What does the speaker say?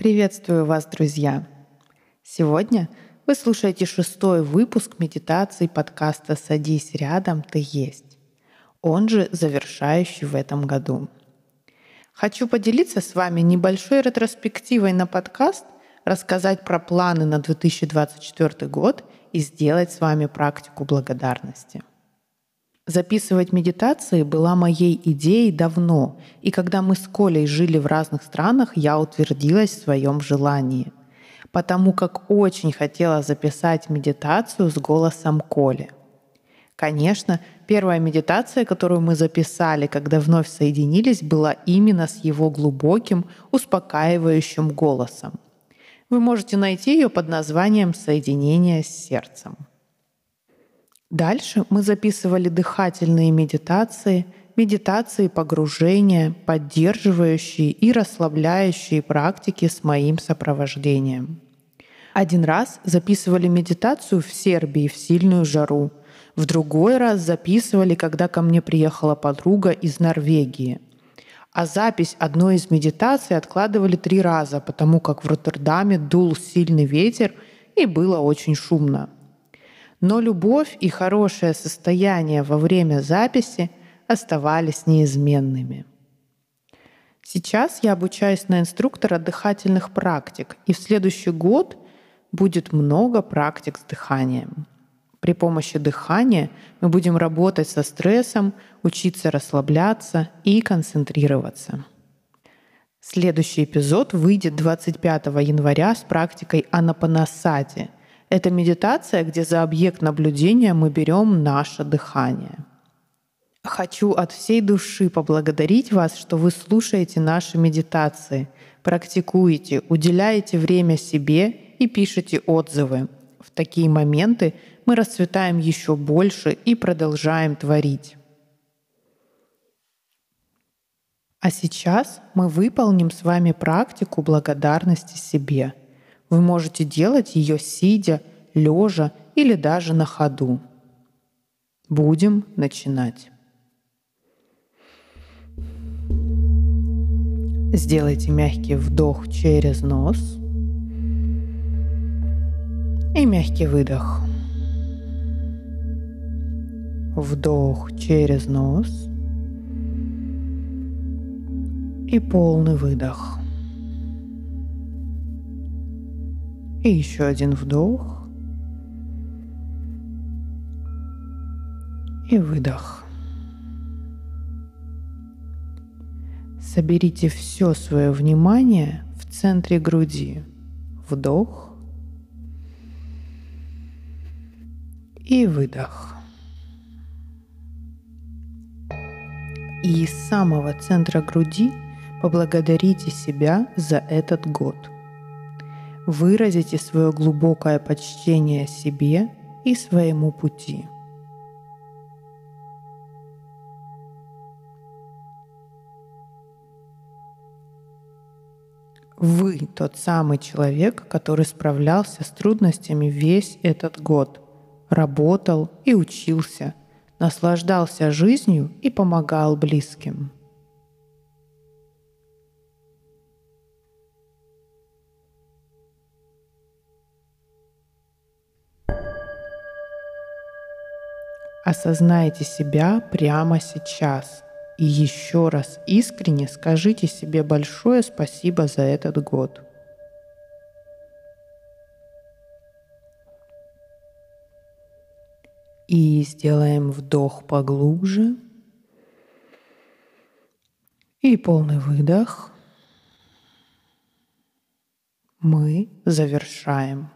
Приветствую вас, друзья! Сегодня вы слушаете шестой выпуск медитации подкаста «Садись рядом, ты есть», он же завершающий в этом году. Хочу поделиться с вами небольшой ретроспективой на подкаст, рассказать про планы на 2024 год и сделать с вами практику благодарности – Записывать медитации была моей идеей давно, и когда мы с Колей жили в разных странах, я утвердилась в своем желании, потому как очень хотела записать медитацию с голосом Коли. Конечно, первая медитация, которую мы записали, когда вновь соединились, была именно с его глубоким, успокаивающим голосом. Вы можете найти ее под названием «Соединение с сердцем». Дальше мы записывали дыхательные медитации, медитации погружения, поддерживающие и расслабляющие практики с моим сопровождением. Один раз записывали медитацию в Сербии в сильную жару. В другой раз записывали, когда ко мне приехала подруга из Норвегии. А запись одной из медитаций откладывали три раза, потому как в Роттердаме дул сильный ветер и было очень шумно. Но любовь и хорошее состояние во время записи оставались неизменными. Сейчас я обучаюсь на инструктора дыхательных практик, и в следующий год будет много практик с дыханием. При помощи дыхания мы будем работать со стрессом, учиться расслабляться и концентрироваться. Следующий эпизод выйдет 25 января с практикой анапанасати — это медитация, где за объект наблюдения мы берем наше дыхание. Хочу от всей души поблагодарить вас, что вы слушаете наши медитации, практикуете, уделяете время себе и пишете отзывы. В такие моменты мы расцветаем еще больше и продолжаем творить. А сейчас мы выполним с вами практику благодарности себе – вы можете делать ее сидя, лежа или даже на ходу. Будем начинать. Сделайте мягкий вдох через нос и мягкий выдох. Вдох через нос и полный выдох. И еще один вдох. И выдох. Соберите все свое внимание в центре груди. Вдох. И выдох. И из самого центра груди поблагодарите себя за этот год – выразите свое глубокое почтение себе и своему пути. Вы тот самый человек, который справлялся с трудностями весь этот год, работал и учился, наслаждался жизнью и помогал близким. Осознайте себя прямо сейчас и еще раз искренне скажите себе большое спасибо за этот год. И сделаем вдох поглубже. И полный выдох. Мы завершаем.